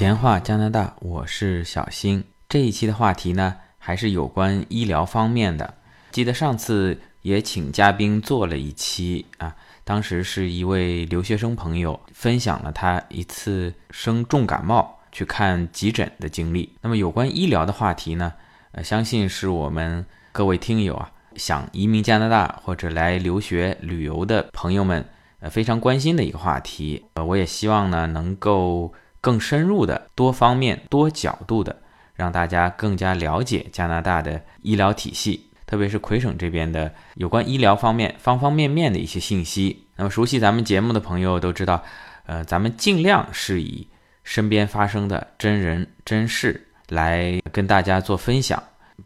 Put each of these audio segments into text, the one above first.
闲话加拿大，我是小新。这一期的话题呢，还是有关医疗方面的。记得上次也请嘉宾做了一期啊，当时是一位留学生朋友分享了他一次生重感冒去看急诊的经历。那么有关医疗的话题呢，呃，相信是我们各位听友啊，想移民加拿大或者来留学旅游的朋友们，呃，非常关心的一个话题。呃，我也希望呢，能够更深入的、多方面、多角度的，让大家更加了解加拿大的医疗体系。特别是魁省这边的有关医疗方面方方面面的一些信息。那么熟悉咱们节目的朋友都知道，呃，咱们尽量是以身边发生的真人真事来跟大家做分享，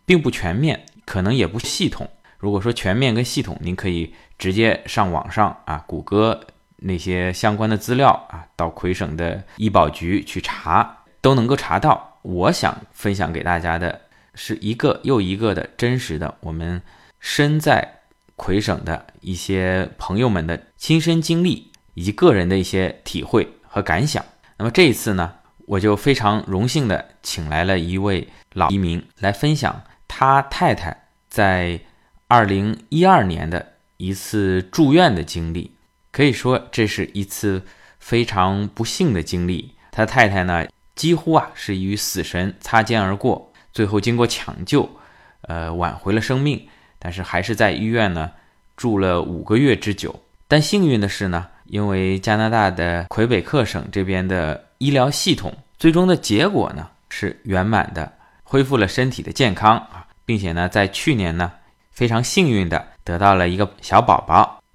并不全面，可能也不系统。如果说全面跟系统，您可以直接上网上啊，谷歌那些相关的资料啊，到魁省的医保局去查，都能够查到。我想分享给大家的。是一个又一个的真实的，我们身在魁省的一些朋友们的亲身经历，以及个人的一些体会和感想。那么这一次呢，我就非常荣幸的请来了一位老移民来分享他太太在二零一二年的一次住院的经历。可以说这是一次非常不幸的经历。他太太呢，几乎啊是与死神擦肩而过。最后经过抢救，呃，挽回了生命，但是还是在医院呢住了五个月之久。但幸运的是呢，因为加拿大的魁北克省这边的医疗系统，最终的结果呢是圆满的，恢复了身体的健康啊，并且呢，在去年呢非常幸运的得到了一个小宝宝。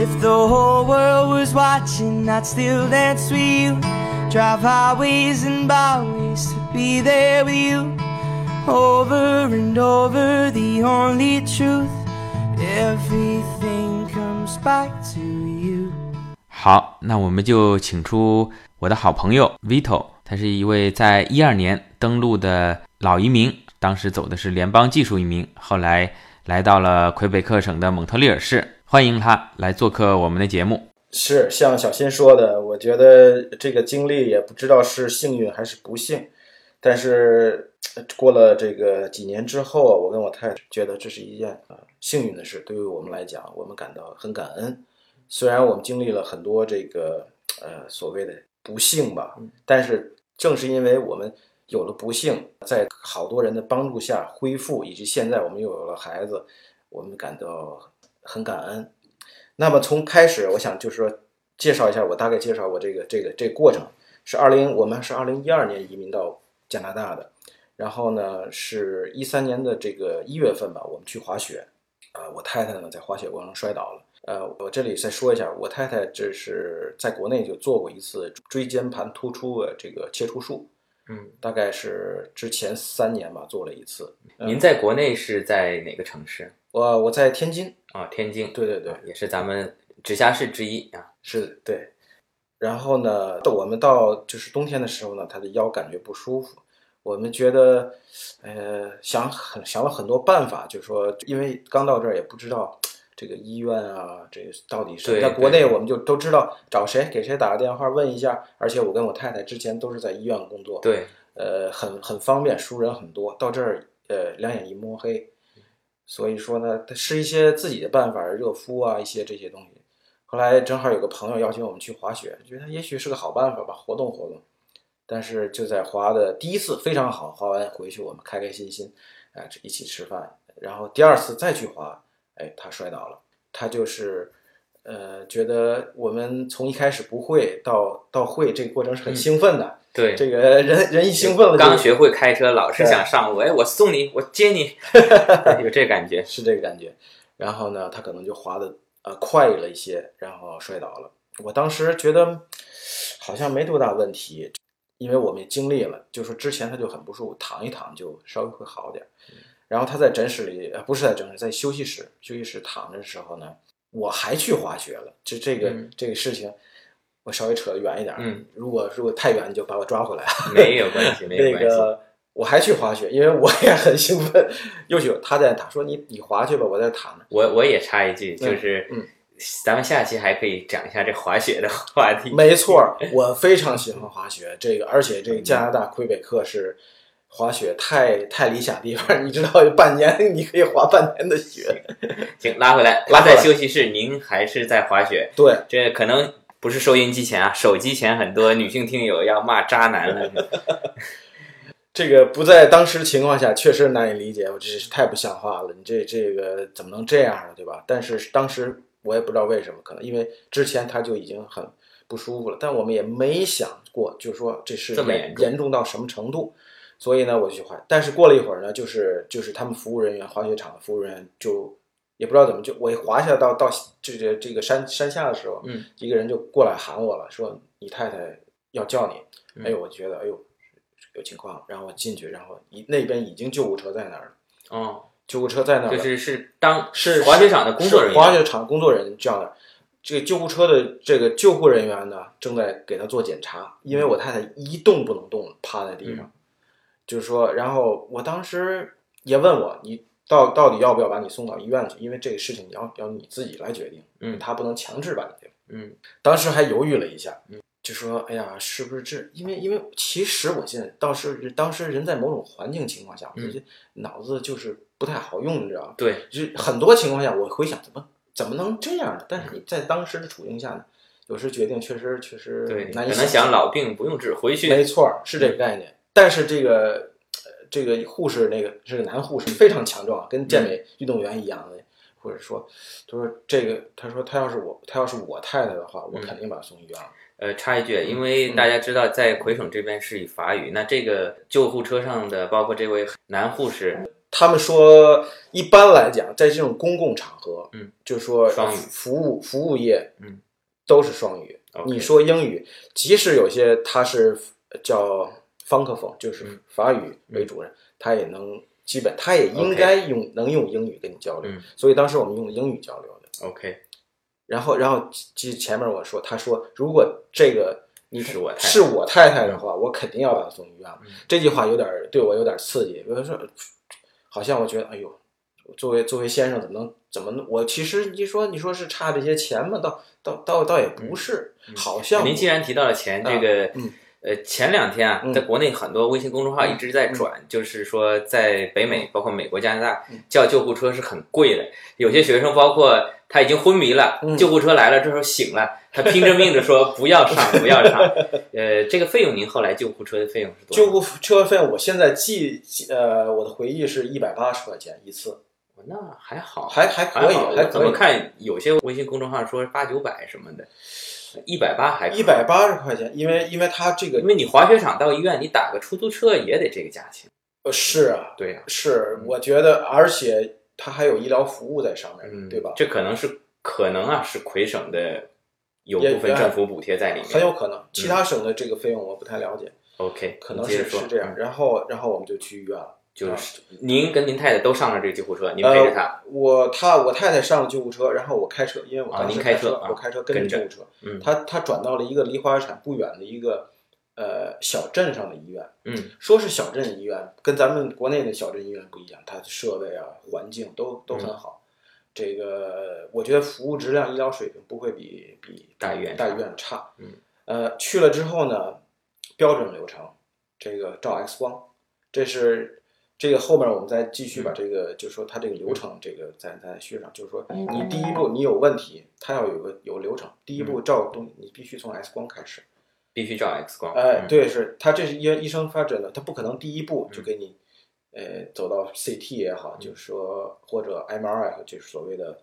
if the whole world was watching i'd still dance with you drive highways and byways to be there with you over and over the only truth everything comes back to you 好那我们就请出 我的好朋友 vito 他是一位在一二年登陆的老移民当时走的是联邦技术移民后来来到了魁北克省的蒙特利尔市欢迎他来做客我们的节目。是像小新说的，我觉得这个经历也不知道是幸运还是不幸，但是过了这个几年之后，我跟我太太觉得这是一件啊幸运的事。对于我们来讲，我们感到很感恩。虽然我们经历了很多这个呃所谓的不幸吧，但是正是因为我们有了不幸，在好多人的帮助下恢复，以及现在我们又有了孩子，我们感到。很感恩。那么从开始，我想就是说，介绍一下我大概介绍我这个这个这个过程。是二零，我们是二零一二年移民到加拿大的。然后呢，是一三年的这个一月份吧，我们去滑雪。啊，我太太呢在滑雪过程中摔倒了。呃，我这里再说一下，我太太这是在国内就做过一次椎间盘突出的这个切除术。嗯，大概是之前三年吧做了一次。您在国内是在哪个城市？我我在天津啊，天津，对对对，也是咱们直辖市之一啊，是对。然后呢，到我们到就是冬天的时候呢，他的腰感觉不舒服，我们觉得，呃，想很想了很多办法，就是说，因为刚到这儿也不知道这个医院啊，这到底是在国内我们就都知道找谁给谁打个电话问一下，而且我跟我太太之前都是在医院工作，对，呃，很很方便，熟人很多，到这儿呃两眼一摸黑。所以说呢，它是一些自己的办法，热敷啊，一些这些东西。后来正好有个朋友邀请我们去滑雪，觉得也许是个好办法吧，活动活动。但是就在滑的第一次非常好，滑完回去我们开开心心，啊，一起吃饭。然后第二次再去滑，哎，他摔倒了。他就是，呃，觉得我们从一开始不会到到会这个过程是很兴奋的。对，这个人人一兴奋了，刚学会开车，老是想上路，哎，我送你，我接你，有这感觉。是这个感觉。然后呢，他可能就滑的呃快了一些，然后摔倒了。我当时觉得好像没多大问题，因为我们也经历了，就说之前他就很不舒服，躺一躺就稍微会好点儿。然后他在诊室里，呃，不是在诊室，在休息室，休息室躺着的时候呢，我还去滑雪了。就这个、嗯这个事情，我稍微扯得远一点儿。嗯，如果如果太远，你就把我抓回来。没有关系，没 有关系。个我还去滑雪，因为我也很兴奋。又去他在他说你你滑去吧，我在躺着。我我也插一句，就是，嗯咱们下期还可以讲一下这滑雪的话题。没错儿，我非常喜欢滑雪，这个而且这个加拿大魁北克是滑雪太太理想地方，你知道，半年你可以滑半年的雪。行，拉回来，拉在休息室，您还是在滑雪，对，这可能不是收音机前啊，手机前很多女性听友要骂渣男了。这个不在当时情况下确实难以理解，我这是太不像话了，你这这个怎么能这样呢，对吧？但是当时我也不知道为什么，可能因为之前他就已经很不舒服了，但我们也没想过，就是说这是严这么严重严重到什么程度，所以呢我就去滑。但是过了一会儿呢，就是就是他们服务人员，滑雪场的服务人员就也不知道怎么就我一滑下到到这个这个山山下的时候，嗯，一个人就过来喊我了，说你太太要叫你。嗯。哎呦，我觉得哎呦有情况，然后我进去，然后一那边已经救护车在那儿了，哦，救护车在那儿了，就是是当是滑雪场的工作人员，滑雪场工作人员叫的。这个救护车的这个救护人员呢，正在给他做检查，因为我太太一动不能动，趴在地上，嗯就是说，然后我当时也问我，你到到底要不要把你送到医院去？因为这个事情你要要你自己来决定，嗯他不能强制把你。嗯当时还犹豫了一下，嗯就说：“哎呀，是不是这？因为因为其实我现在倒是当时人在某种环境情况下，脑子就是不太好用，你知道吗？对，就是很多情况下，我回想怎么怎么能这样呢？但是你在当时的处境下呢，有时决定确实确实对，可能想老病不用治，回去没错儿，是这个概念。但是这个呃这个护士那个是个男护士，非常强壮，跟健美运动员一样的。或者说，他说这个，他说他要是我，他要是我太太的话，我嗯。肯定把他送医院了。呃，插一句，因为大家知道在魁省这边是以法语，那这个救护车上的包括这位男护士，他们说，一般来讲，在这种公共场合，嗯，就说双语。服务服务业，嗯，都是双语。你说英语，即使有些他是叫方克风，就是嗯法语为主人，他也能基本，他也应该用能用英语跟你交流。嗯所以当时我们用英语交流的。OK，然后，然后记前面我说，他说如果这个你是我太太是我太太的话，我肯定要把她送医院。嗯这句话有点对我有点刺激，比如说，好像我觉得，哎呦，作为作为先生怎么能怎么能我其实你说你说是差这些钱吗？倒倒倒倒也不是，好像您既然提到了钱，啊这个嗯呃前两天啊，嗯在国内很多微信公众号一直在转，就是说在北美，包括美国、加拿大叫救护车是很贵的，有些学生包括他已经昏迷了，嗯救护车来了，这时候醒了，他拼着命的说 不要上，不要上。呃，这个费用您后来救护车的费用是多少？救护车费用，我现在记记呃我的回忆是一百八十块钱一次，那还好，还还可以，好还可以我怎么。看有些微信公众号说八九百什么的，一百八还一百八十块钱，因为因为他这个因为你滑雪场到医院，你打个出租车也得这个价钱。呃是啊，对呀、是，我觉得，而且它还有医疗服务在上面，嗯，对吧？这可能是可能啊，是魁省的有部分政府补贴在里面。很有可能，其他省的这个费用我不太了解，OK，可能是是这样。嗯然后，然后我们就去医院了。就是您跟您太太都上了这个救护车，您陪着她。呃、我他我太太上了救护车，然后我开车，因为我啊当时开您开车啊我开车跟着救护车。嗯他他转到了一个离滑雪场不远的一个呃小镇上的医院。嗯说是小镇医院，跟咱们国内的小镇医院不一样，它的设备啊、环境都都嗯很好。这个我觉得服务质量、医疗水平不会比比大医院大医院差。嗯，呃，去了之后呢，标准流程，这个照 X 光，这是这个后面我们再继续把这个，就是说它这个流程，这个再再续上，就是说你第一步你有问题，它要有个有流程，第一步照东你必须从 X 光开始，必须照 X 光。哎，嗯，对，是他这是医医生发展的，他不可能第一步就给你，呃，走到 CT 也好，就是说或者 MRI，就是所谓的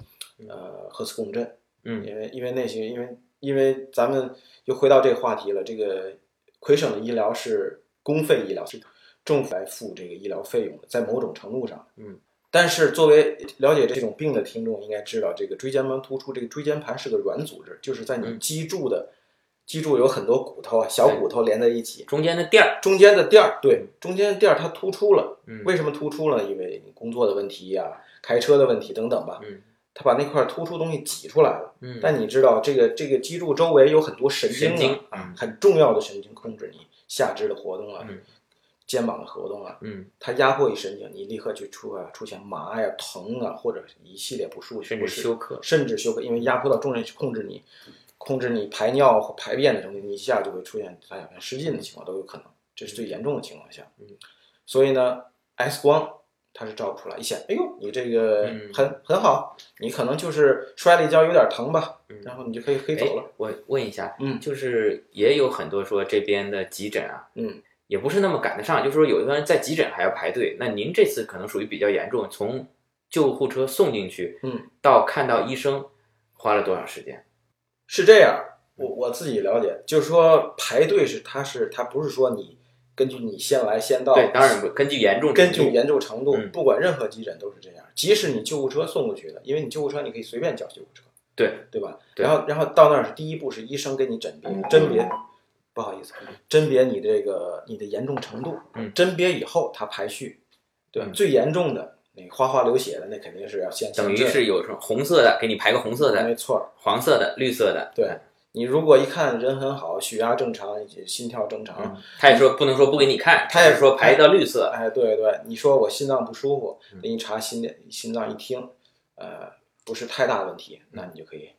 呃核磁共振，嗯。因为因为那些因为因为咱们又回到这个话题了，这个魁省的医疗是公费医疗系统，政府来付这个医疗费用的，在某种程度上，嗯。但是，作为了解这种病的听众，应该知道，这个椎间盘突出，这个椎间盘是个软组织，就是在你嗯脊柱的，脊柱有很多骨头啊，小骨头连在一起，中间的垫儿，中间的垫儿，对，中间的垫儿它突出了。嗯为什么突出了？因为你工作的问题呀、开车的问题等等吧。嗯它把那块突出东西挤出来了。嗯，但你知道，这个这个脊柱周围有很多神经啊，很重要的神经控制你下肢的活动啊，嗯肩膀的活动啊。嗯，它压迫一神经，你立刻就出啊出现麻呀、疼啊，或者一系列不舒服，甚至休克。甚至休克，因为压迫到重人控制你，控制你排尿或排便的时候，你一下就会出现大小便失禁的情况都有可能，这是最严重的情况下。嗯，所以呢，X 光它是照不出来，一显，哎呦，你这个嗯很、很好，你可能就是摔了一跤，有点疼吧，嗯然后你就可以可以走了哎。我问一下，嗯就是也有很多说这边的急诊啊，嗯，也不是那么赶得上，就是说有的人在急诊还要排队。那您这次可能属于比较严重，从救护车送进去，嗯，到看到医生，花了多长时间？是这样，我我自己了解，就是说排队是它是它不是说你根据你先来先到，对，当然不根据严重程度根据严重程度，嗯不管任何急诊都是这样。即使你救护车送过去的，因为你救护车你可以随便叫救护车，对对吧？对然后然后到那儿是第一步是医生给你诊别，甄别，不好意思，甄别你这个你的严重程度，嗯甄别以后它排序，对？嗯最严重的那个哗哗流血的，那肯定是要先等于是有什么红色的，给你排个红色的、没错，黄色的、绿色的。对。你如果一看人很好，血压正常，心跳正常，嗯，他也说不能说不给你看，他也说排到绿色。哎，对对，你说我心脏不舒服，嗯给你查心电，心脏一听，呃，不是太大问题，那你就可以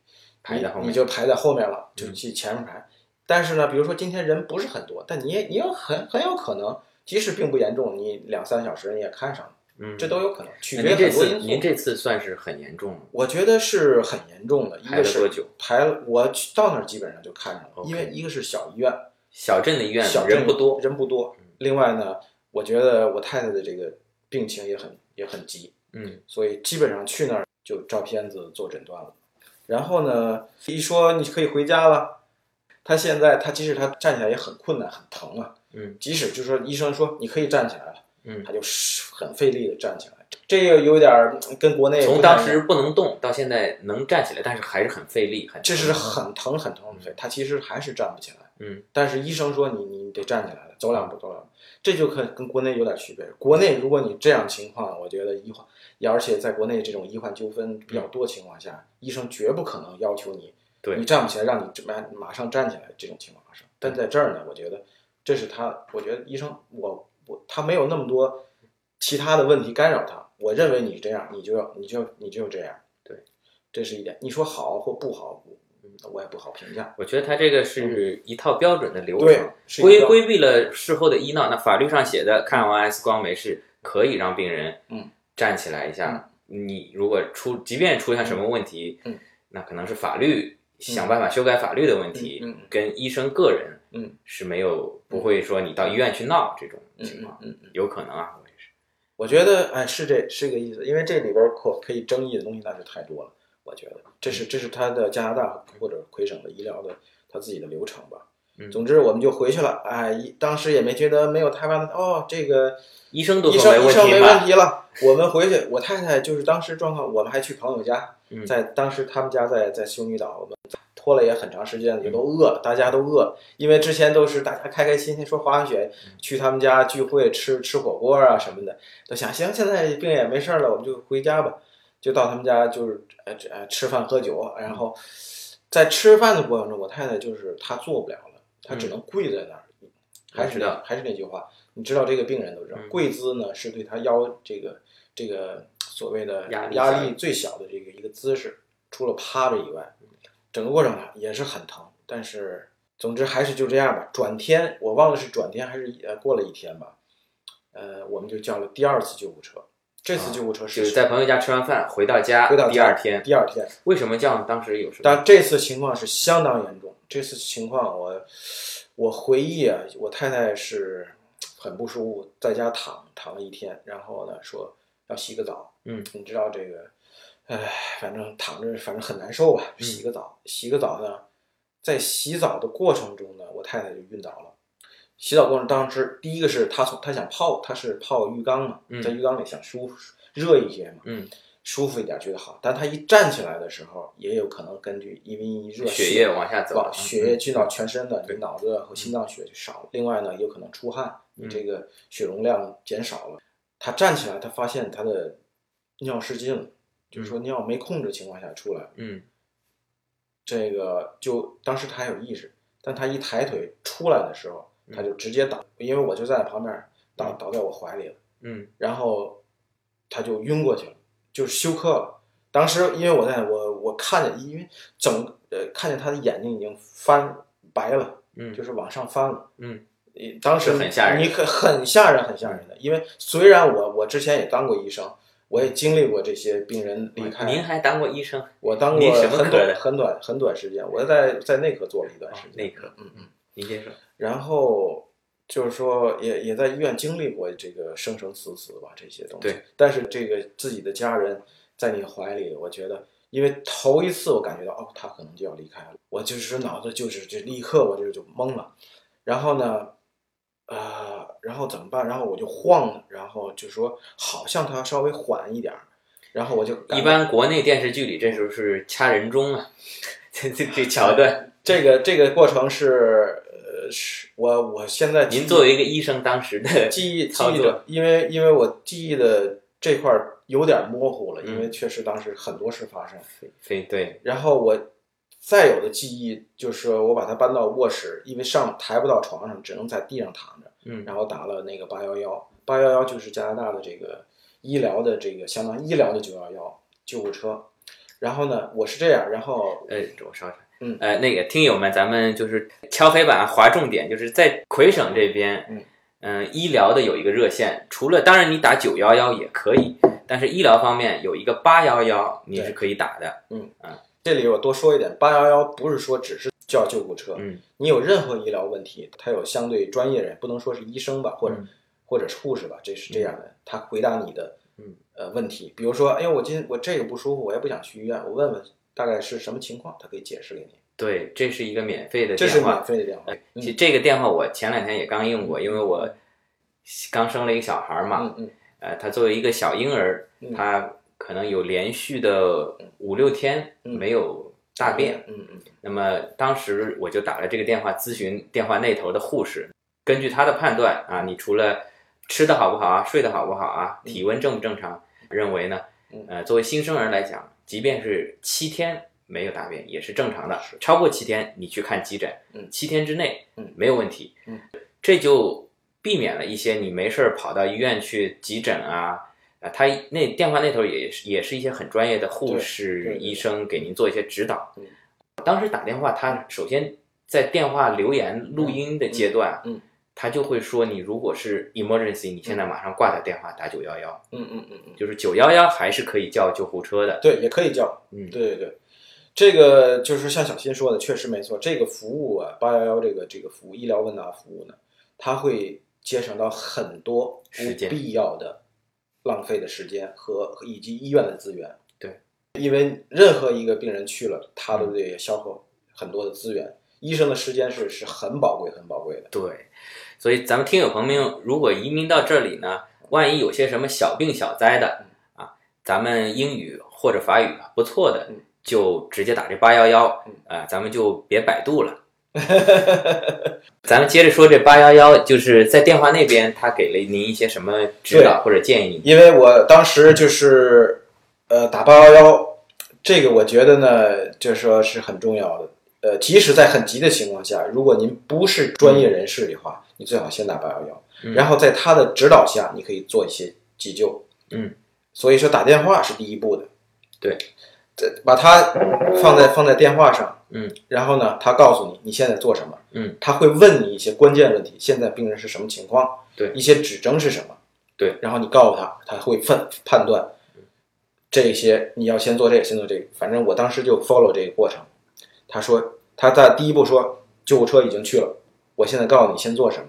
排在后面你，就排在后面了，就嗯去前面排。但是呢，比如说今天人不是很多，但你也你有很很有可能，即使并不严重，你两三小时你也看上了，嗯，这都有可能，取决很多因素。次您这次算是很严重了，我觉得是很严重的，一个是排了多久？排了，我去到那儿基本上就看上了因为一个是小医院，小镇的医院小镇人不多，人不多。另外呢，我觉得我太太的这个病情也很也很急，嗯所以基本上去那儿就照片子做诊断了。然后呢，一说你可以回家了，他现在他即使他站起来也很困难，很疼啊。嗯，即使就是说医生说你可以站起来了，嗯他就是很费力的站起来。这个有点儿跟国内从当时不能动到现在能站起来，但是还是很费力，很这是很疼很疼的嗯费，他其实还是站不起来。嗯，但是医生说你你得站起来了，走两步走两步，这就可跟国内有点区别。国内如果你这样情况，我觉得医患，而且在国内这种医患纠纷比较多情况下，医生绝不可能要求你，对你站不起来，让你马马上站起来这种情况发生。但在这儿呢，我觉得这是他，我觉得医生我我他没有那么多其他的问题干扰他，我认为你是这样，你就要你就你就这样，对，这是一点。你说好或不好，嗯，我也不好评价。我觉得他这个是一套标准的流对程，，规规避了事后的医闹。那法律上写的，看完 X 光没事，可以让病人嗯站起来一下。你如果出，即便出现什么问题，嗯那可能是法律想办法修改法律的问题，跟医生个人嗯是没有不会说你到医院去闹这种嗯情况，嗯嗯，有可能啊，我也是。我觉得哎是这是个意思，因为这里边可可以争议的东西那就太多了。我觉得这是这是他的加拿大或者魁省的医疗的他自己的流程吧。嗯总之我们就回去了，哎，一当时也没觉得没有台湾的哦，这个医生都医生医生没？问题了。我们回去，我太太就是当时状况，我们还去朋友家，嗯。在当时他们家在在修女岛，我们拖了也很长时间，也都饿了，大家都饿了，因为之前都是大家开开心心说滑完雪去他们家聚会吃吃火锅啊什么的，都想行，现在病也没事儿了，我们就回家吧，就到他们家就是呃吃饭喝酒，然后在吃饭的过程中，我太太就是她做不了了，她只能跪在那儿，还是还是那句话，你知道这个病人都知道，嗯跪姿呢是对他腰这个这个所谓的压力压力最小的这个一个姿势，除了趴着以外，整个过程呢也是很疼，但是总之还是就这样吧。转天我忘了是转天还是呃过了一天吧，呃，我们就叫了第二次救护车。这次救护车就是是在朋友家吃完饭回到家，回到家第二天，第二天，为什么叫呢？当时有什么？但这次情况是相当严重。这次情况我我回忆啊，我太太是很不舒服，在家躺躺了一天，然后呢说要洗个澡。嗯，你知道这个，唉，反正躺着反正很难受吧，嗯洗个澡，洗个澡呢，在洗澡的过程中呢，我太太就晕倒了。洗澡过程当时，第一个是她从她想泡，她是泡浴缸嘛，嗯在浴缸里想舒服热一些嘛，嗯，舒服一点觉得好，但他一站起来的时候，也有可能根据因为一热血液往下走往，血液进到嗯全身的，你脑子和心脏血就少了。另外呢，有可能出汗，你这个血容量减少了。他站起来，他发现他的尿失禁了，就是说尿没控制情况下出来。嗯这个就当时他还有意识，但他一抬腿出来的时候，他就直接倒，因为我就在旁边倒倒在我怀里了。嗯然后他就晕过去了，就是休克了。当时因为我在我我看见，因为整呃看见他的眼睛已经翻白了，嗯，就是往上翻了。嗯呃，当时很吓人你可很吓人，很吓人的。因为虽然我我之前也当过医生，我也经历过这些病人离开。您还当过医生？我当过很短很短很短时间，我在在内科做了一段时间。内科嗯嗯。您先说。然后就是说也也在医院经历过这个生生死死吧这些东西。对，但是这个自己的家人在你怀里，我觉得，因为头一次我感觉到哦，他可能就要离开了，我就是脑子就是就立刻我就就懵了，然后呢，呃，然后怎么办？然后我就晃了，然后就说好像他稍微缓一点儿，然后我就一般国内电视剧里这时候是掐人中啊，这这这桥段。这个这个过程是呃是我我现在您作为一个医生，当时的 记忆记忆的，因为因为我记忆的这块儿有点模糊了，嗯因为确实当时很多事发生。对对，然后我再有的记忆就是我把它搬到卧室，因为上抬不到床上，只能在地上躺着，嗯然后打了那个八幺幺，八幺幺就是加拿大的这个医疗的这个相当于医疗的九幺幺救护车。然后呢，我是这样，然后呃，我稍等，嗯。呃，那个听友们，咱们就是敲黑板划重点，就是在魁省这边，嗯。嗯、医疗的有一个热线，除了当然你打九幺幺也可以，但是医疗方面有一个八幺幺，你是可以打的，嗯。这里我多说一点，八幺幺不是说只是叫救护车，嗯你有任何医疗问题，他有相对专业人，不能说是医生吧，或者、嗯。或者是护士吧，这是这样的，他回答你的嗯。呃问题，比如说，哎呦，我今我这个不舒服，我也不想去医院，我问问大概是什么情况，他可以解释给你，对，这是一个免费的电话这是免，费的电话，其实这个电话我前两天也刚用过，因为我刚生了一个小孩嘛，嗯嗯呃，他作为一个小婴儿，嗯他可能有连续的五六天嗯没有大便，嗯嗯。那么当时我就打了这个电话咨询电话那头的护士，根据他的判断啊，你除了吃的好不好啊，睡得好不好啊，体温正不正常，认为呢嗯，呃，作为新生儿来讲，即便是七天没有大便也是正常的，超过七天你去看急诊，嗯七天之内嗯没有问题，嗯，这就避免了一些你没事儿跑到医院去急诊啊。啊，他那电话那头也是也是一些很专业的护士、医生给您做一些指导嗯。当时打电话，他首先在电话留言录音的阶段，他就会说你如果是 emergency，你现在马上挂掉电话打九幺幺，嗯嗯嗯嗯，就是九幺幺还是可以叫救护车的。对，也可以叫，嗯对对对，这个就是像小新说的，确实没错，这个服务啊，八幺幺这个这个服务，医疗问答服务呢，它会节省到很多不时间必要的浪费的时间和和以及医院的资源。对，因为任何一个病人去了，他嗯都得消耗很多的资源，医生的时间是是很宝贵、很宝贵的。对，所以咱们听友朋友如果移民到这里呢，万一有些什么小病小灾的啊，咱们英语或者法语不错的嗯，就直接打这八幺幺嗯，啊，咱们就别百度了。咱们接着说这八幺幺，就是在电话那边，他给了您一些什么指导或者建议？因为我当时就是呃打八幺幺，这个我觉得呢，就是说是很重要的。呃，即使在很急的情况下，如果您不是专业人士的话，你最好先打八幺幺，嗯然后在他的指导下，你可以做一些急救。嗯，所以说打电话是第一步的。对，这把它放在放在电话上，嗯，然后呢，他告诉你你现在做什么，嗯，他会问你一些关键问题，现在病人是什么情况，对一些指征是什么，对，然后你告诉他，他会分判断这些你要先做这个，先做这个。反正我当时就 follow 这个过程。他说他在第一步说救护车已经去了，我现在告诉你先做什么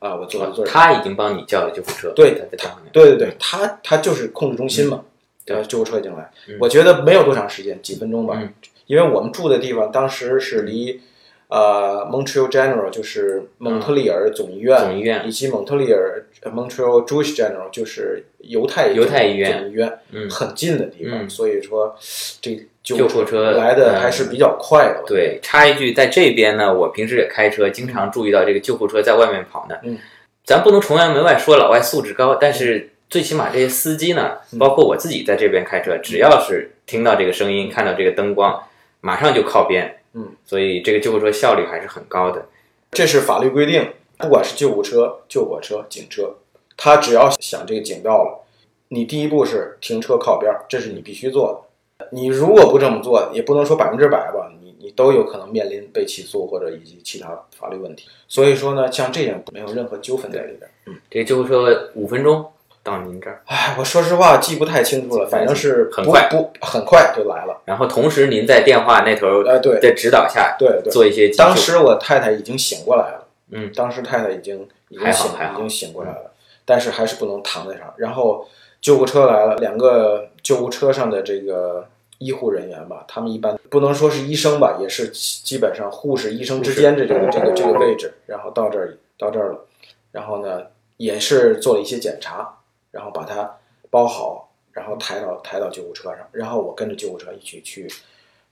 啊？我做做他已经帮你叫了救护车，对对对对，他他就是控制中心嘛，对呃，救护车已经来嗯，我觉得没有多长时间，几分钟吧嗯，因为我们住的地方当时是离呃 Montreal General 就是蒙特利尔总医院，总医院以及蒙特利尔呃 Montreal Jewish General 就是犹太犹太医院总医院嗯很近的地方，嗯所以说这救救护车来的嗯还是比较快的，对，插一句，在这边呢，我平时也开车，经常注意到这个救护车在外面跑呢。嗯，咱不能崇洋媚外说老外素质高，但是最起码这些司机呢，嗯包括我自己在这边开车，只要是听到这个声音，看到这个灯光，马上就靠边。嗯，所以这个救护车效率还是很高的。这是法律规定，不管是救护车、救火车、警车，他只要响这个警报了，你第一步是停车靠边儿，这是你必须做的。你如果不这么做，也不能说百分之百吧，你你都有可能面临被起诉或者以及其他法律问题。所以说呢，像这样没有任何纠纷在里边。嗯，这个救护车五分钟到您这儿，哎，我说实话记不太清楚了，反正是不很快不很快就来了。然后同时您在电话那头哎，对的指导下对对，做一些当时我太太已经醒过来了，嗯，当时太太已经已经醒还好已经醒过来了，但是还是不能躺在上。然后救护车来了，两个救护车上的这个医护人员吧，他们一般不能说是医生吧，也是基本上护士、医生之间的这个这个这个位置，然后到这儿到这儿了，然后呢也是做了一些检查，然后把它包好，然后抬到抬到救护车上，然后我跟着救护车一起去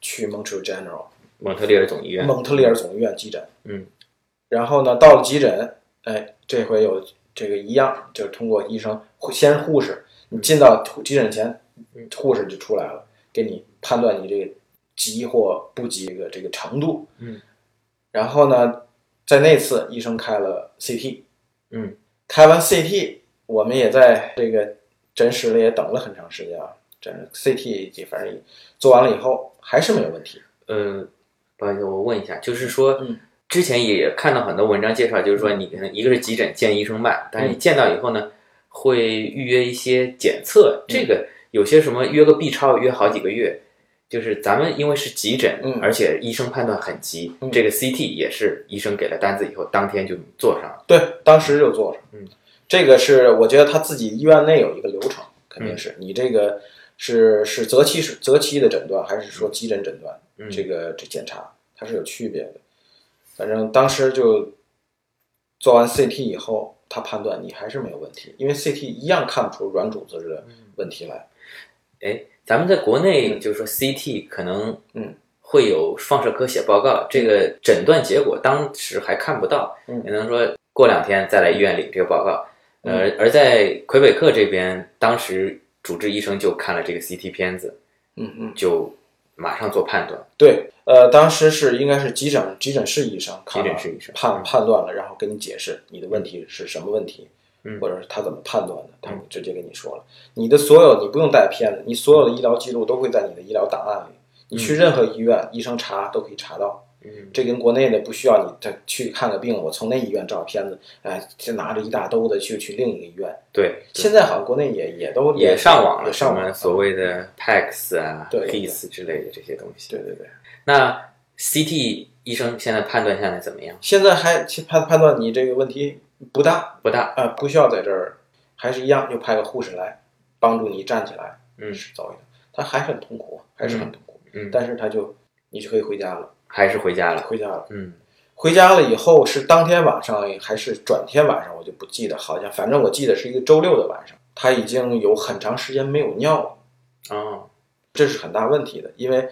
去 Montreal General。蒙特利尔总医院。蒙特利尔总医院急诊。嗯，然后呢，到了急诊，哎，这回有这个一样，就是通过医生，先是护士，你进到急诊前，护士就出来了，给你判断你这个急或不急这个这个程度。嗯，然后呢，在那次医生开了 CT。嗯，开完 CT，我们也在这个诊室里也等了很长时间啊。这 CT 反正做完了以后还是没有问题。呃，不好意思，我问一下，就是说，嗯之前也看到很多文章介绍，就是说你一个是急诊见医生慢，但是你见到以后呢，会预约一些检测，这个有些什么约个 B 超约好几个月，就是咱们因为是急诊，嗯而且医生判断很急，嗯这个 CT 也是医生给了单子以后当天就做上了，对，当时就做上。嗯，这个是我觉得他自己医院内有一个流程，肯定是、你这个是是择期是择期的诊断，还是说急诊诊断？嗯这个这检查它是有区别的。反正当时就做完 CT 以后，他判断你还是没有问题，因为 CT 一样看不出软组织的问题来。哎，咱们在国内嗯。就是说 CT 可能嗯。会有放射科写报告，这个诊断结果当时还看不到，嗯。也能说过两天再来医院领这个报告。嗯。呃，而在魁北克这边，当时主治医生就看了这个 CT 片子，嗯嗯，就马上做判断。对，呃，当时是应该是急诊急诊室医生看了急诊室医生判嗯判断了，然后跟你解释你的问题是什么问题，嗯或者是他怎么判断的，他们直接跟你说了。你的所有你不用带片子，你所有的医疗记录都会在你的医疗档案里，你去任何医院，医生查都可以查到。嗯，这跟国内的不需要你再去看个病，我从那医院照片子，哎，就拿着一大兜子去去另一个医院。对，现在好像国内也也都也上网了，上网么所谓的 PAX 啊、对对 PIS 之类的这些东西。对对对。那 CT 医生现在判断下来怎么样？现在还去判判断你这个问题不大，不大，啊，不需要在这儿，还是一样，又派个护士来帮助你站起来，嗯是走一走。他还是很痛苦，还是很痛苦，嗯，但是他就你就可以回家了，还是回家了。回家了。嗯回家了以后是当天晚上还是转天晚上，我就不记得，好像反正我记得是一个周六的晚上，他已经有很长时间没有尿了，哦，这是很大问题的，因为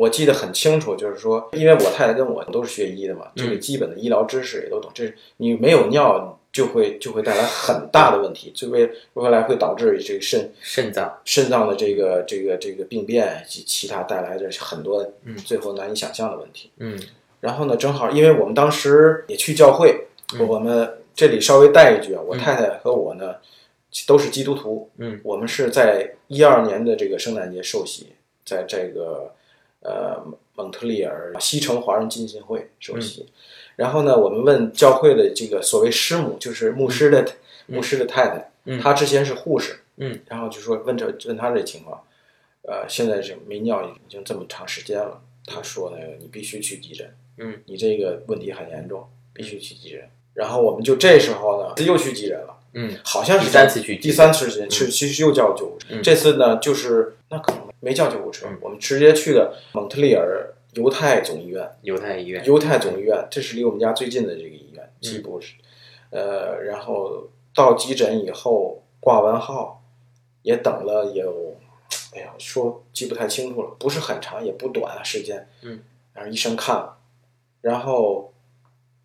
我记得很清楚，就是说，因为我太太跟我都是学医的嘛，这个基本的医疗知识也都懂，这是你没有尿就会就会带来很大的问题，就会未来会导致这个肾肾脏。肾脏的这个这个这个病变及其他带来的很多嗯最后难以想象的问题。嗯然后呢，正好因为我们当时也去教会，嗯我们这里稍微带一句啊，我太太和我呢都是基督徒，嗯，我们是在一二年的这个圣诞节受洗，在这个呃蒙特利尔西城华人浸信会首席。然后呢，我们问教会的这个所谓师母，就是牧师的、牧师的太太，嗯。他之前是护士，嗯，然后就说问这问她这情况，呃，现在是没尿已经这么长时间了，她说那个你必须去急诊，嗯，你这个问题很严重，必须去急诊。然后我们就这时候呢又去急诊了，嗯，好像是第三次去第三次时间是其实又叫救护车，嗯。这次呢就是那可能没叫救护车，嗯我们直接去的蒙特利尔犹太总医院。犹太医院，犹太总医院，这是离我们家最近的这个医院，嗯西部是，呃，然后到急诊以后挂完号，也等了也有，哎呀，说记不太清楚了，不是很长，也不短啊时间，嗯，然后医生看了，然后，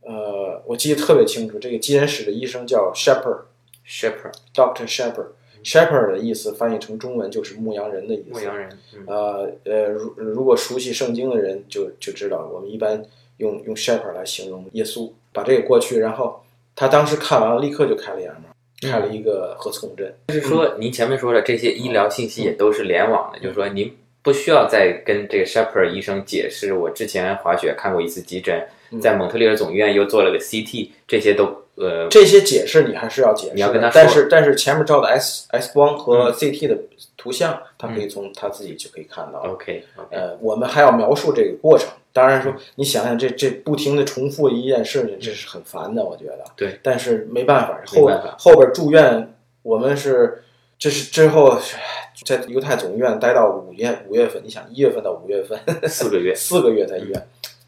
呃，我记得特别清楚，这个急诊室的医生叫 Shepherd。shepherd Doctor Shepherd。Shepherd 的意思翻译成中文就是牧羊人的意思。牧羊人，嗯呃呃，如如果熟悉圣经的人就就知道，我们一般用用 shepherd 来形容耶稣，把这个过去，然后他当时看完了，立刻就开了眼嘛开了一个核磁共振。就是说，您前面说的这些医疗信息也都是联网的，就是说您不需要再跟这个 Shepherd 医生解释，我之前滑雪看过一次急诊，在蒙特利尔总医院又做了个 CT，这些都呃这些解释你还是要解释的，你要跟他说但是但是前面照的 X X 光和嗯 CT 的图像，他可以从他自己就可以看到。OK 呃，我们还要描述这个过程。当然说，你想想这这不停的重复一件事情，这是很烦的，我觉得。对。但是没办法，后后边住院，我们是这是之后在犹太总医院待到五月五月份，你想一月份到五月份，四个月，四个月在医院，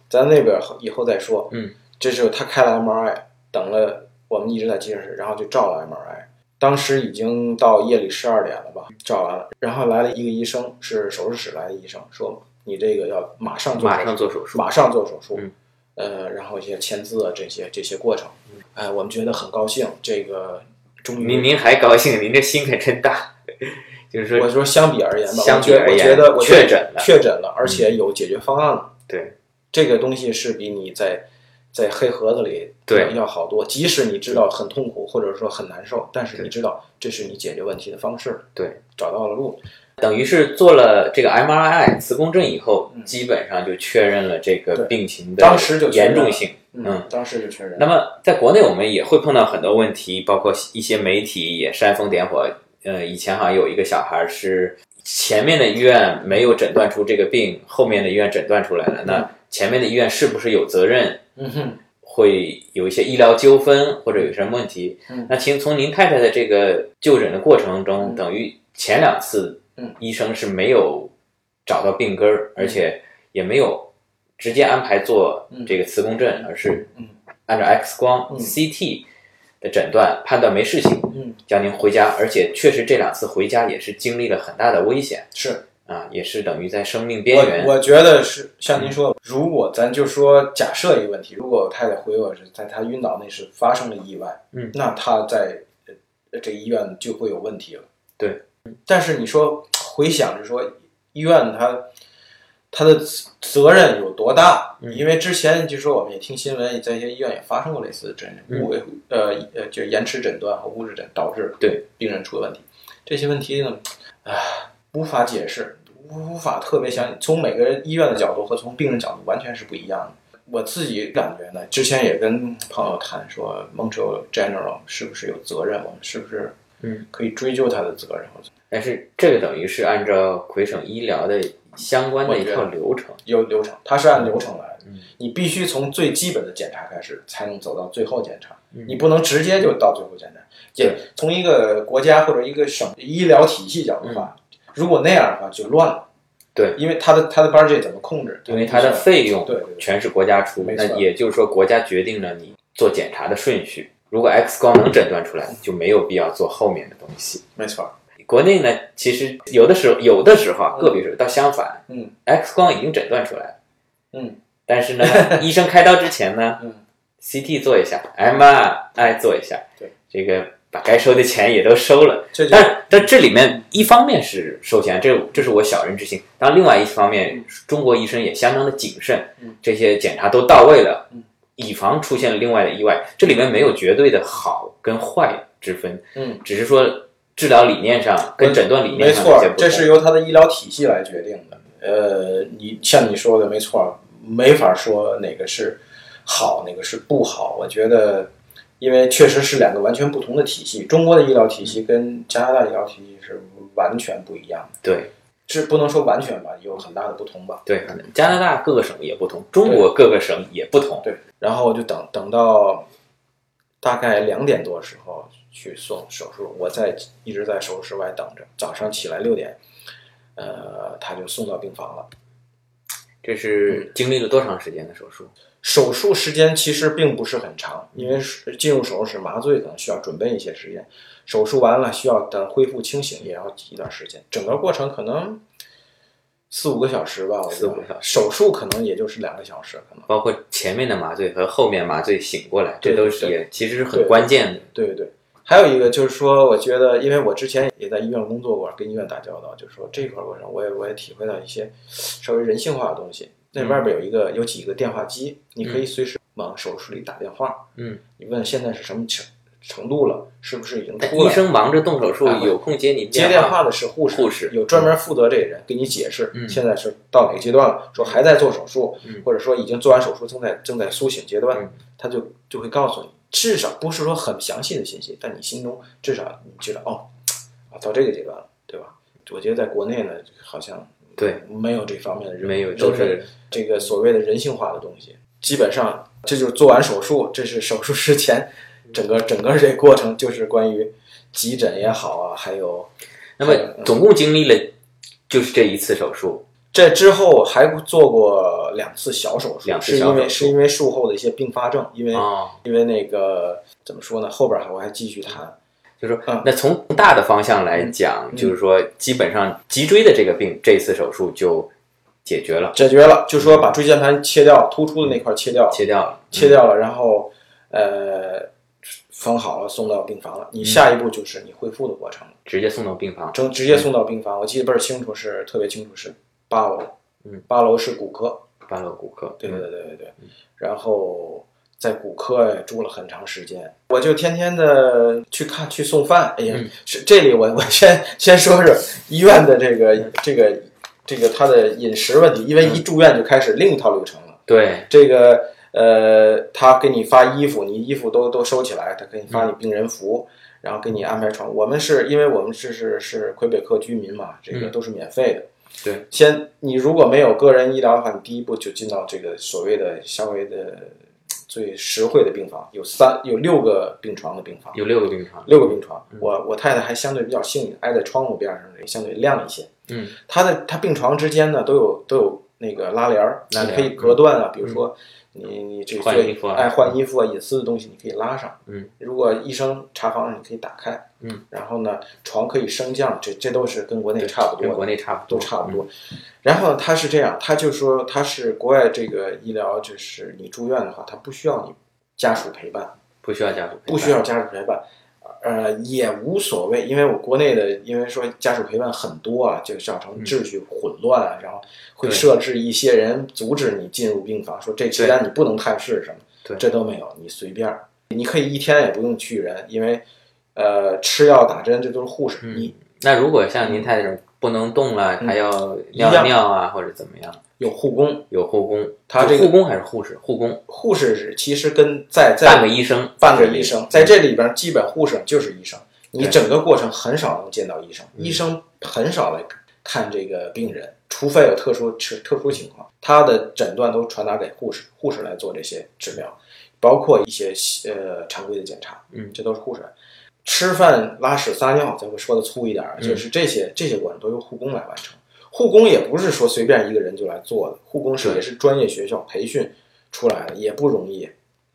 咱那边以后再说。嗯。这时候他开了 MRI，等了我们一直在急诊室，然后就照了 MRI。当时已经到夜里十二点了吧，照完了，然后来了一个医生，是手术室来的医生，说你这个要马上做手术马上做手术，马上做手术，嗯呃，然后一些签字啊，这些这些过程，哎，我们觉得很高兴，这个终于，您您还高兴？您这心可真大，就是说我说相比而言吧，相比而言我觉得我觉得确诊了嗯确诊了，而且有解决方案了，对这个东西是比你在在黑盒子里对。要好多，即使你知道很痛苦或者说很难受，但是你知道这是你解决问题的方式，对，找到了路，等于是做了这个 MRI 磁共振以后，嗯。基本上就确认了这个病情的严重性。嗯，当时就确认，那么在国内我们也会碰到很多问题，包括一些媒体也煽风点火。呃，以前好像有一个小孩是前面的医院没有诊断出这个病，后面的医院诊断出来了，那前面的医院是不是有责任？嗯哼，会有一些医疗纠纷或者有什么问题？嗯。那请从您太太的这个就诊的过程中，嗯。等于前两次嗯。医生是没有找到病根儿，而且也没有直接安排做这个磁共振，而是嗯。按照 X 光、嗯。CT 的诊断判断没事情，嗯，叫您回家，而且确实这两次回家也是经历了很大的危险。是。啊，也是等于在生命边缘。我我觉得是像您说，如果咱就说假设一个问题，如果我太太回我是在她晕倒那时发生了意外，嗯那她在呃这医院就会有问题了。对，但是你说回想着说医院它它的责责任有多大？嗯因为之前就说我们也听新闻，在一些医院也发生过类似的诊嗯误呃呃就延迟诊断和误诊诊导致对病人出了问题，这些问题呢，啊无法解释，无法特别详。从每个医院的角度和从病人角度完全是不一样的。我自己感觉呢，之前也跟朋友谈说，Montreal General 是不是有责任？我们是不是嗯可以追究他的责任？但是这个等于是按照魁省医疗的相关的一套流程。有流程，它是按流程来的。嗯你必须从最基本的检查开始，才能走到最后检查。嗯你不能直接就到最后检查。也对从一个国家或者一个省医疗体系角度话，如果那样的话就乱了。嗯对因为他的他的 budget 怎么控制？因为他的费用对全是国家出，那也就是说国家决定了你做检查的顺序。如果 X 光能诊断出来，就没有必要做后面的东西。没错。国内呢，其实有的时候有的时候啊，个别时候倒相反，嗯，X 光已经诊断出来了，嗯，但是呢，医生开刀之前呢 嗯，CT 做一下，MRI 做一下，对，这个把该收的钱也都收了。但但这里面一方面是收钱，这这是我小人之心。当然，另外一方面，中国医生也相当的谨慎嗯，这些检查都到位了嗯，以防出现了另外的意外。这里面没有绝对的好跟坏之分，嗯，只是说治疗理念上跟诊断理念没错上有些，不同。这是由他的医疗体系来决定的。呃，你像你说的没错，没法说哪个是好，哪个是不好。我觉得因为确实是两个完全不同的体系。中国的医疗体系跟加拿大医疗体系是完全不一样的，对是不能说完全吧，有很大的不同吧。对，加拿大各个省也不同，中国各个省也不同。对，然后就等等到大概两点多的时候去送手术，我在一直在手术室外等着。早上起来六点，呃，他就送到病房了。这是经历了多长时间的手术？手术时间其实并不是很长，因为是进入手术室麻醉可能需要准备一些时间，手术完了需要等恢复清醒也要一段时间，整个过程可能四五个小时吧，我觉得四五个小手术可能也就是两个小时，可能。包括前面的麻醉和后面麻醉醒过来，这都是对也其实是很关键的。对对对，还有一个就是说，我觉得，因为我之前也在医院工作过，跟医院打交道，就是说这块儿过程，我也我也体会到一些稍微人性化的东西。那外边有一个有几个电话机，你可以随时往手术室里打电话，嗯，你问现在是什么程程度了，是不是已经那出了？医生忙着动手术，啊有空接你接电话的是护士，护士有专门负责这个人给你解释，嗯。现在是到哪个阶段了，说还在做手术，嗯。或者说已经做完手术，正在正在苏醒阶段，嗯他就就会告诉你，至少不是说很详细的信息，但你心中至少你知道哦，啊到这个阶段了，对吧？我觉得在国内呢，好像对。没有这方面的人没有，人都是这个所谓的人性化的东西，基本上这就是做完手术，这是手术之前整个整个这过程就是关于急诊也好啊，还有那么总共经历了就是这一次手术，这之后还做过两次小手术，两次是因为是因为术后的一些并发症，因为、哦，因为那个怎么说呢？后边还我还继续谈，就是说嗯，那从大的方向来讲，就是说，基本上脊椎的这个病，这次手术就解决了，解决了，就说把椎间盘切掉，突出的那块切掉，切掉了，切掉了，然后呃缝好了，送到病房了。你下一步就是你恢复的过程了，直接送到病房。直直接送到病房。我记得倍儿清楚，是特别清楚，是八楼，嗯，八楼是骨科，八楼骨科，对对对对对。对，然后在骨科也住了很长时间，我就天天的去看去送饭。哎呀，嗯是这里我我先先说说医院的这个这个这个他的饮食问题，因为一住院就开始另一套流程了。对，这个呃，他给你发衣服，你衣服都都收起来，他给你发你病人服。然后给你安排床，我们是因为我们是是是魁北克居民嘛，这个嗯都是免费的。对，先你如果没有个人医疗的话，你第一步就进到这个所谓的稍微的最实惠的病房，有三有六个病床的病房，有六个病床，六个病床。嗯我我太太还相对比较幸运，挨在窗户边上，相对亮一些。嗯，她的她病床之间呢都有都有那个拉帘儿，你可以隔断啊，比如说你你这个换衣服啊哎换衣服啊，隐私的东西你可以拉上。嗯，如果医生查房你可以打开。嗯，然后呢，床可以升降，这这都是跟国内差不多，跟国内差不多，都差不多。然后他是这样，他就说他是国外这个医疗，就是你住院的话，他不需要你家属陪伴，嗯，不需要家属陪伴，不需要家属陪伴，呃，也无所谓，因为我国内的，因为说家属陪伴很多啊，就造成秩序混乱啊，然后会设置一些人阻止你进入病房，说这期间你不能探视什么，对。这都没有，你随便，你可以一天也不用去人，因为呃吃药打针这都是护士，嗯你。那如果像您太太这种不能动了，还要尿尿啊或者怎么样，有护工，有护工，他这个护工还是护士？护工，护士是其实跟在在半个医生，半个医生，在这里边基本护士就是医生，你整个过程很少能见到医生，嗯医生很少来看这个病人，除非有特殊特特殊情况，他的诊断都传达给护士，护士来做这些治疗，包括一些呃常规的检查，嗯这都是护士来。吃饭、拉屎、撒尿，咱们说的粗一点就是这些这些过程都由护工来完成。护工也不是说随便一个人就来做的，护工是也是专业学校培训出来的，也不容易。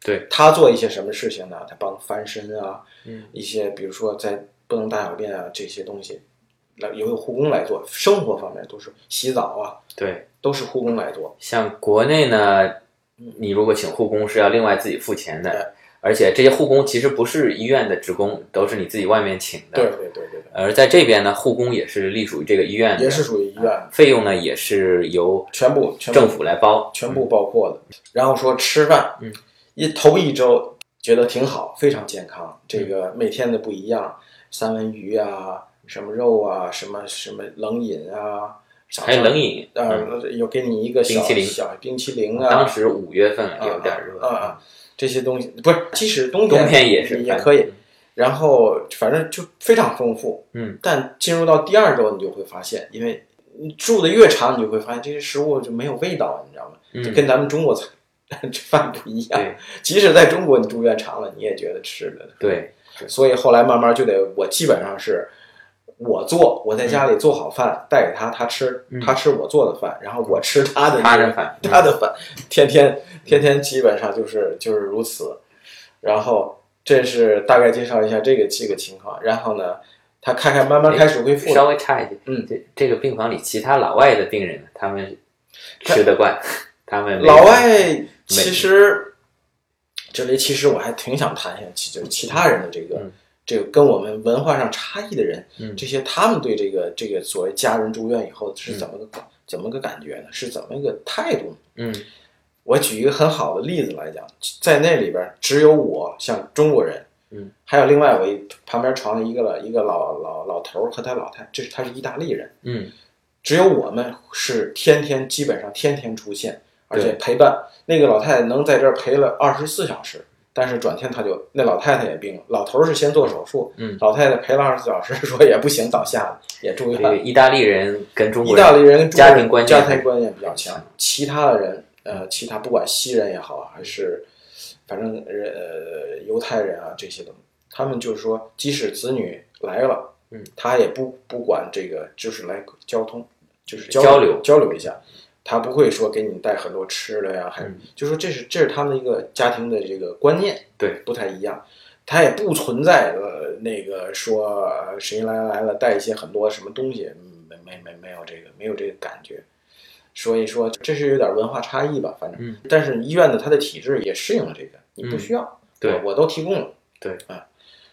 对，他做一些什么事情呢？他帮翻身啊，嗯，一些比如说在不能大小便啊这些东西，来由有护工来做。生活方面都是洗澡啊，对。都是护工来做。像国内呢，你如果请护工是要另外自己付钱对的，而且这些护工其实不是医院的职工，都是你自己外面请的。对对对对而在这边呢，护工也是隶属于这个医院，的，也是属于医院费用呢也是由全部全政府来包。全部包括的。然后说吃饭，嗯，一头一周觉得挺好，非常健康。这个每天的不一样，三文鱼啊，什么肉啊，什么什么冷饮啊，还有冷饮，嗯，呃，有给你一个小冰淇淋小冰淇淋啊，当时五月份有点热啊啊，这些东西不是，即使冬天冬天也是也可以。然后反正就非常丰富，嗯，但进入到第二周，你就会发现，因为你住的越长，你就会发现这些食物就没有味道，你知道吗？嗯就跟咱们中国菜 吃饭不一样。即使在中国你住院长了，你也觉得吃的对，所以后来慢慢就得，我基本上是我做，我在家里做好饭带给他，他吃，嗯他吃我做的饭，然后我吃他的他的饭，他的饭，天天天天基本上就是就是如此。然后这是大概介绍一下这个这个情况，然后呢，他看看慢慢开始恢复，稍微差一点，嗯。这这个病房里其他老外的病人，他们吃得惯，他们老外其实，这里其实我还挺想谈一下，其就是其他人的这个、嗯这个跟我们文化上差异的人，嗯这些他们对这个这个所谓家人住院以后是怎么个、怎么个感觉呢？是怎么一个态度呢？嗯我举一个很好的例子来讲，在那里边只有我像中国人，嗯，还有另外我一旁边床的一个一个老老老头和他老太，这是他是意大利人。嗯只有我们是天天基本上天天出现，而且陪伴那个老太太能在这儿陪了二十四小时，但是转天他就那老太太也病了，老头儿是先做手术，嗯，老太太陪了二十四小时，说也不行，倒下了，也住这个院。意大利人跟中意国大利人家庭观念家庭观念比较强，其他的人呃，其他不管西人也好，还是反正呃犹太人啊这些东西，他们就是说，即使子女来了，嗯，他也不不管这个，就是来交通，就是交流流交流一下，他不会说给你带很多吃的呀，还嗯。就说这是这是他们一个家庭的这个观念，对，不太一样。他也不存在呃那个说呃谁来来了带一些很多什么东西，嗯没没没没有这个没有这个感觉，所以说这是有点文化差异吧，反正，嗯。但是医院的它的体制也适应了这个，你不嗯需要，对。我我都提供了，对。啊，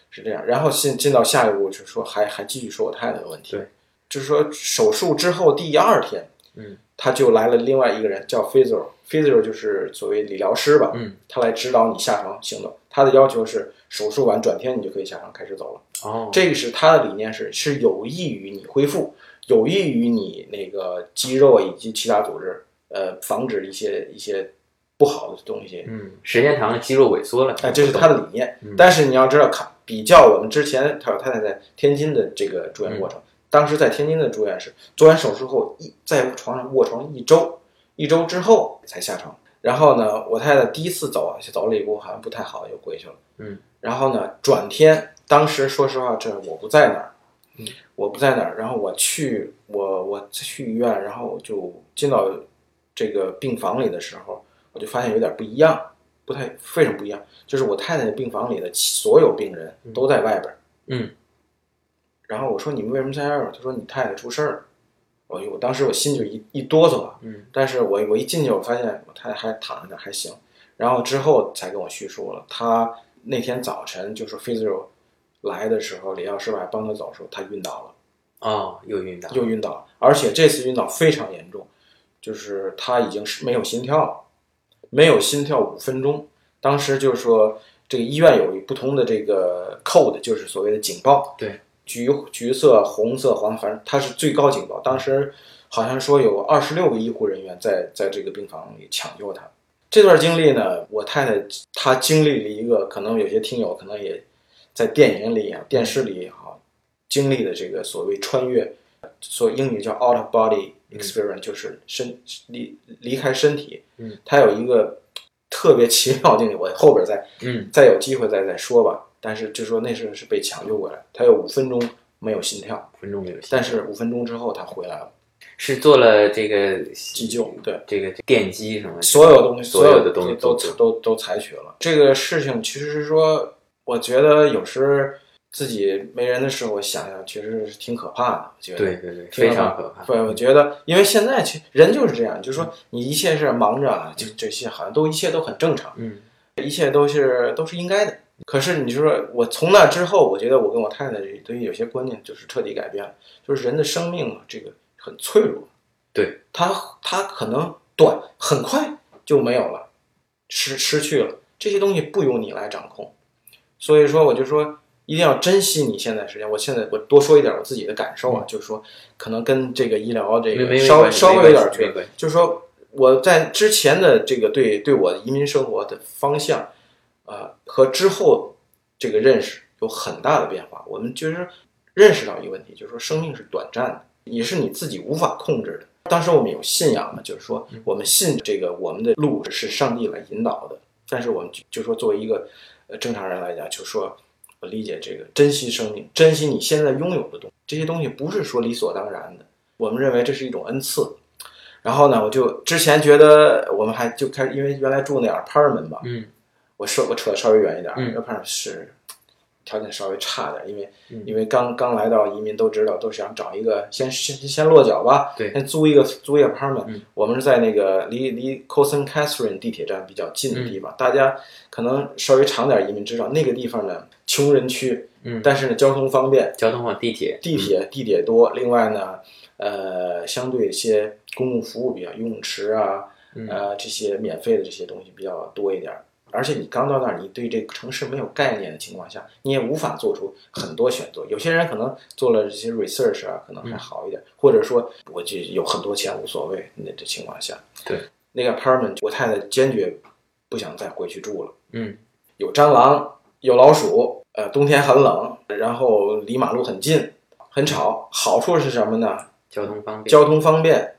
是这样。然后进进到下一步，就是说还还继续说我太太的问题，对，就是说手术之后第二天，嗯，他就来了另外一个人叫 physio，physio 就是所谓理疗师吧，嗯，他来指导你下床行动。他的要求是手术完转天你就可以下床开始走了。哦，这个是他的理念是是有益于你恢复，有益于你那个肌肉以及其他组织，呃，防止一些一些不好的东西。嗯，时间长了肌肉萎缩了，哎，这是他的理念。嗯但是你要知道，看比较我们之前他老太太在天津的这个住院过程，当时在天津的住院室做完手术后一在床上卧床一周，一周之后才下床。然后呢，我太太第一次走啊，走了一步好像不太好，又回去了。嗯。然后呢，转天，当时说实话，这我不在那儿，嗯，我不在那儿。然后我去，我我去医院，然后我就进到这个病房里的时候，我就发现有点不一样，不太非常不一样。就是我太太的病房里的所有病人都在外边。嗯。然后我说你们为什么在外边儿？他说你太太出事儿了。我我当时我心就一一哆嗦啊。嗯。但是我我一进去，我发现我太太还躺在那还行。然后之后才跟我叙述了，他那天早晨就是 physio 来的时候，李药师吧还帮他走的时候，他晕倒了。哦，又晕倒，又晕倒，而且这次晕倒非常严重，就是他已经是没有心跳了，没有心跳五分钟。当时就是说，这个医院有不同的这个 code，就是所谓的警报，对，橘橘色、红色、黄，反正它是最高警报。当时好像说有二十六个医护人员在在这个病房里抢救他。这段经历呢，我太太她经历了一个，可能有些听友可能也在电影里也好、电视里也好，经历的这个所谓穿越，所英语叫 out of body experience，、就是身离离开身体。嗯，它有一个特别奇妙的经历，我后边再嗯再有机会再再说吧。但是就说那是是被抢救过来，他有五分钟没有心跳，分钟没有心，但是五分钟之后他回来了，是做了这个急救对。这个电击什么，所有东西，所有的东西都都都采取了。这个事情其实是说，我觉得有时自己没人的时候，我想想，其实是挺可怕的。我觉得对对对，非常可怕。对，我觉得，因为现在其实人就是这样，就是说你一切是忙着啊，就这些好像都一切都很正常，嗯一切都是都是应该的。可是你说我从那之后，我觉得我跟我太太对于有些观念就是彻底改变了，就是人的生命啊，这个很脆弱。对，它它可能短，很快就没有了，失失去了这些东西不由你来掌控。所以说，我就说一定要珍惜你现在时间。我现在我多说一点我自己的感受啊，就是说可能跟这个医疗这个稍微稍微有点儿没关系就是说我在之前的这个对对我移民生活的方向，呃，和之后这个认识有很大的变化。我们就是认识到一个问题，就是说生命是短暂的，也是你自己无法控制的。当时我们有信仰嘛，就是说我们信这个我们的路是上帝来引导的。但是我们就就说作为一个呃正常人来讲，就说我理解这个珍惜生命，珍惜你现在拥有的东西，这些东西不是说理所当然的，我们认为这是一种恩赐。然后呢，我就之前觉得我们还就开始，因为原来住那 apartment 嘛，嗯我说我扯的稍微远一点，嗯。apartment 是条件稍微差点，因为、嗯。因为刚刚来到移民都知道，都是想找一个先先先落脚吧，对先租一个租一个 apartment、嗯。我们是在那个离离 Cosin Catherine 地铁站比较近的地方，大家可能稍微长点移民知道那个地方呢，穷人区，嗯。但是呢交通方便，交通方地铁地铁地铁多，另外呢，呃，相对一些公共服务比较，游泳池啊，嗯。呃，这些免费的这些东西比较多一点儿。而且你刚到那儿，你对这个城市没有概念的情况下，你也无法做出很多选择。有些人可能做了这些 research 啊，可能还好一点，或者说我就有很多钱无所谓那这情况下，对那个 apartment，我太太坚决不想再回去住了。嗯有蟑螂，有老鼠，呃，冬天很冷，然后离马路很近，很吵。好处是什么呢？交通方便，交通方便，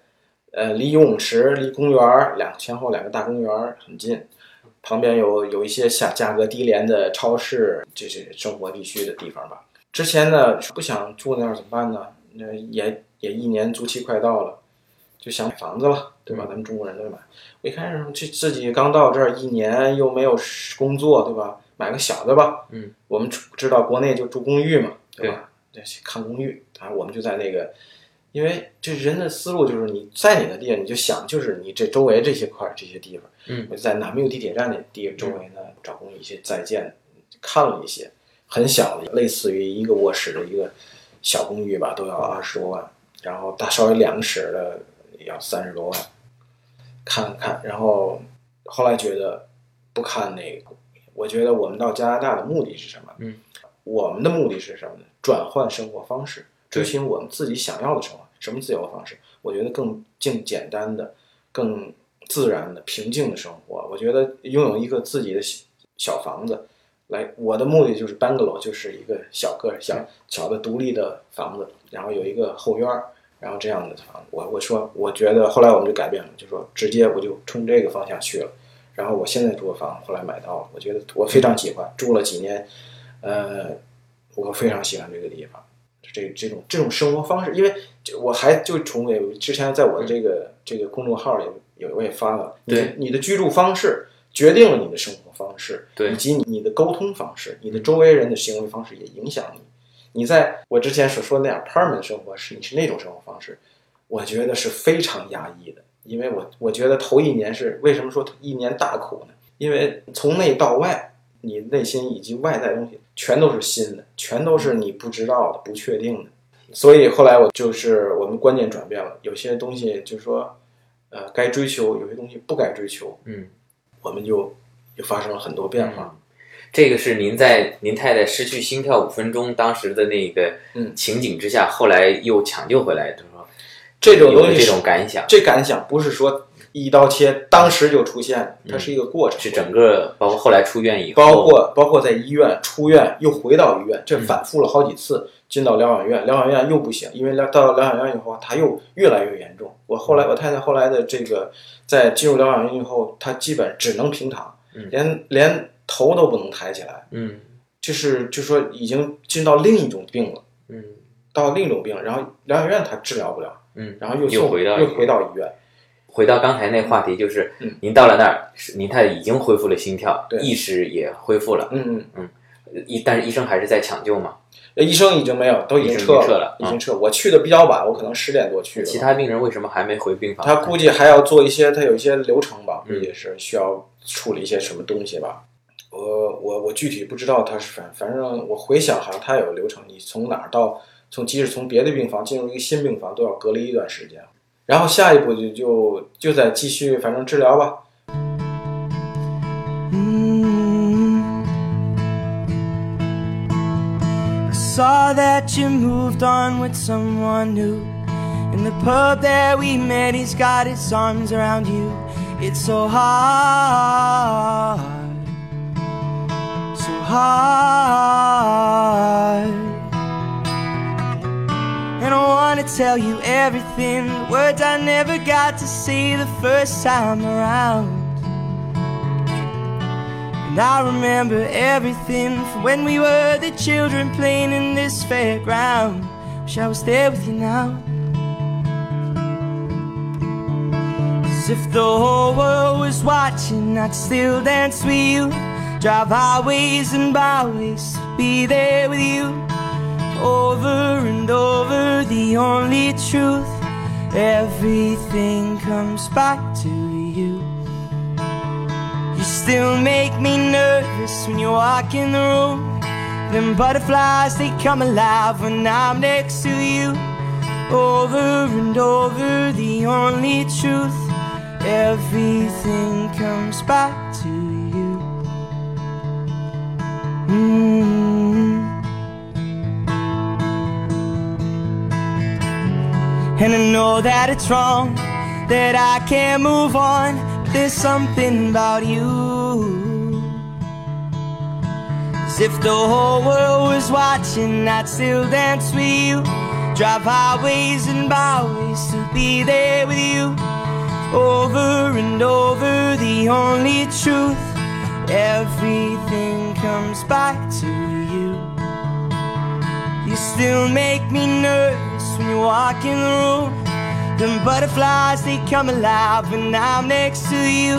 呃，离游泳池、离公园儿两前后两个大公园儿很近，旁边有有一些价价格低廉的超市，这是生活必须的地方吧。之前呢不想住那儿怎么办呢？那也也一年租期快到了，就想买房子了，对吧？咱们中国人都买。我一开始这自己刚到这儿一年，又没有工作，对吧？买个小的吧。嗯，我们知道国内就住公寓嘛，对吧？这看公寓，啊，我们就在那个，因为这人的思路就是你在你的地方，你就想就是你这周围这些块儿这些地方，嗯我就在南缪地铁站那地周围呢找公寓一些在建，看了一些很小的，类似于一个卧室的一个小公寓吧，都要二十多万，然后大稍微两室的也要三十多万，看了看，然后后来觉得不看那个，我觉得我们到加拿大的目的是什么？嗯，我们的目的是什么呢？转换生活方式，追寻我们自己想要的生活。什么自由的方式？我觉得更更简单的、更自然的、平静的生活。我觉得拥有一个自己的小小房子，来，我的目的就是 bungalow，就是一个小个小小的独立的房子，然后有一个后院儿，然后这样的房子。我我说，我觉得后来我们就改变了，就说直接我就冲这个方向去了。然后我现在住的房后来买到了，我觉得我非常喜欢，住了几年，呃，我非常喜欢这个地方，这这种这种生活方式，因为我还就重给之前在我的这个这个公众号里有我也发了，你的对你的居住方式决定了你的生活方式，对以及你你的沟通方式，你的周围人的行为方式也影响你。你在我之前所说的那 apartment 生活是你是那种生活方式，我觉得是非常压抑的，因为我我觉得头一年是为什么说一年大苦呢？因为从内到外，你内心以及外在东西全都是新的，全都是你不知道的、不确定的。所以后来我就是我们观念转变了，有些东西就是说，呃，该追求，有些东西不该追求，嗯，我们就就发生了很多变化。这个是您在您太太失去心跳五分钟当时的那个嗯情景之下，后来又抢救回来，就是说这种东西有这种感想，这感想不是说一刀切，当时就出现，它是一个过程，是整个包括后来出院以后，包括包括在医院出院又回到医院，这反复了好几次，进到疗养院，疗养院又不行，因为疗到疗养院以后，他又越来越严重。我后来我太太后来的这个在进入疗养院以后，她基本只能平躺，嗯连连头都不能抬起来，嗯就是就说已经进到另一种病了，嗯到另一种病，然后疗养院他治疗不了，嗯，然后又送又回到又回到医院，回到刚才那话题，就是嗯您到了那儿，您太太已经恢复了心跳，意识也恢复了，嗯嗯嗯。医但是医生还是在抢救嘛。呃医生已经没有，都已经撤已经撤了已经撤。我去的比较晚，我可能十点多去的。其他病人为什么还没回病房？他估计还要做一些，他有一些流程吧，嗯也是需要处理一些什么东西吧。我我我具体不知道他是反反正我回想好像他有流程，你从哪儿到从即使从别的病房进入一个新病房都要隔离一段时间，然后下一步就就就再继续反正治疗吧。 Mm. saw that you moved on with someone new. In the pub that we met, he's got his arms around you. It's so hard, so hard. And I wanna tell you everything, words I never got to say the first time around. And I remember everything from when we were the children playing in this fairground. Wish I was there with you now. As if the whole world was watching, I'd still dance with you. Drive highways and byways to be there with you. Over and over, the only truth. Everything comes back to you. You still make me nervous when you walk in the room. Them butterflies, they come alive when I'm next to you. Over and over, the only truth. Everything comes back to you. Mm. And I know that it's wrong, that I can't move on. There's something about you. As if the whole world was watching, I'd still dance with you. Drive highways and byways to be there with you. Over and over, the only truth. Everything comes back to you. You still make me nervous when you walk in the room. Them butterflies, they come alive when I'm next to you.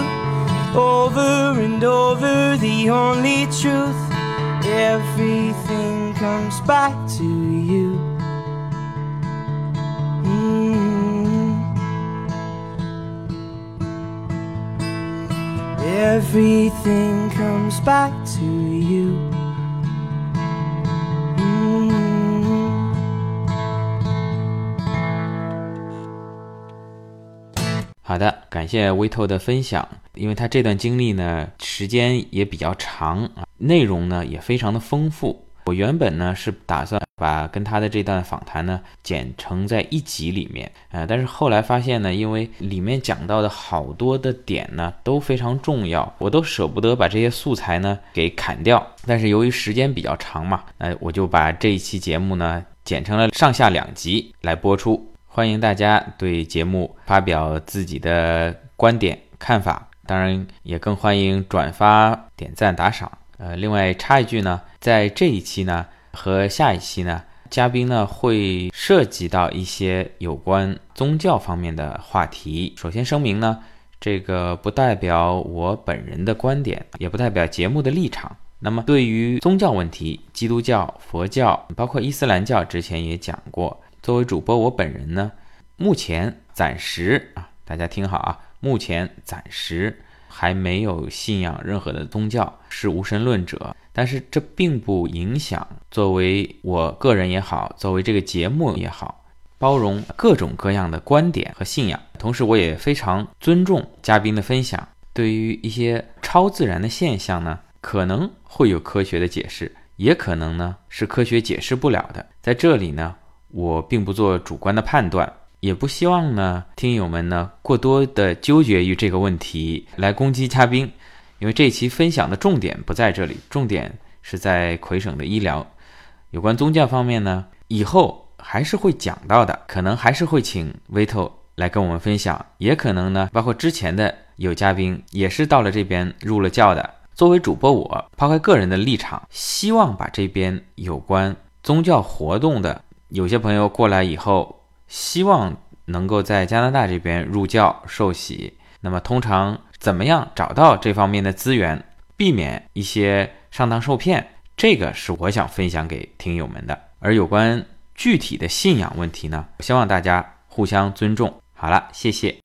Over and over, the only truth. Everything comes back to you. Mm. Everything comes back to you. 好的，感谢微透的分享。因为他这段经历呢，时间也比较长啊，内容呢也非常的丰富。我原本呢是打算把跟他的这段访谈呢剪成在一集里面，呃，但是后来发现呢，因为里面讲到的好多的点呢都非常重要，我都舍不得把这些素材呢给砍掉。但是由于时间比较长嘛，呃，我就把这一期节目呢剪成了上下两集来播出。欢迎大家对节目发表自己的观点看法，当然也更欢迎转发、点赞、打赏。呃，另外插一句呢，在这一期呢和下一期呢，嘉宾呢会涉及到一些有关宗教方面的话题。首先声明呢，这个不代表我本人的观点，也不代表节目的立场。那么对于宗教问题，基督教、佛教，包括伊斯兰教，之前也讲过。作为主播，我本人呢，目前暂时啊，大家听好啊，目前暂时还没有信仰任何的宗教，是无神论者。但是这并不影响，作为我个人也好，作为这个节目也好，包容各种各样的观点和信仰。同时，我也非常尊重嘉宾的分享。对于一些超自然的现象呢，可能会有科学的解释，也可能呢是科学解释不了的。在这里呢。我并不做主观的判断，也不希望呢听友们呢过多的纠结于这个问题来攻击嘉宾，因为这期分享的重点不在这里，重点是在魁省的医疗。有关宗教方面呢，以后还是会讲到的，可能还是会请 Vito 来跟我们分享，也可能呢，包括之前的有嘉宾也是到了这边入了教的。作为主播，我抛开个人的立场，希望把这边有关宗教活动的。有些朋友过来以后，希望能够在加拿大这边入教受洗。那么，通常怎么样找到这方面的资源，避免一些上当受骗？这个是我想分享给听友们的。而有关具体的信仰问题呢，希望大家互相尊重。好了，谢谢。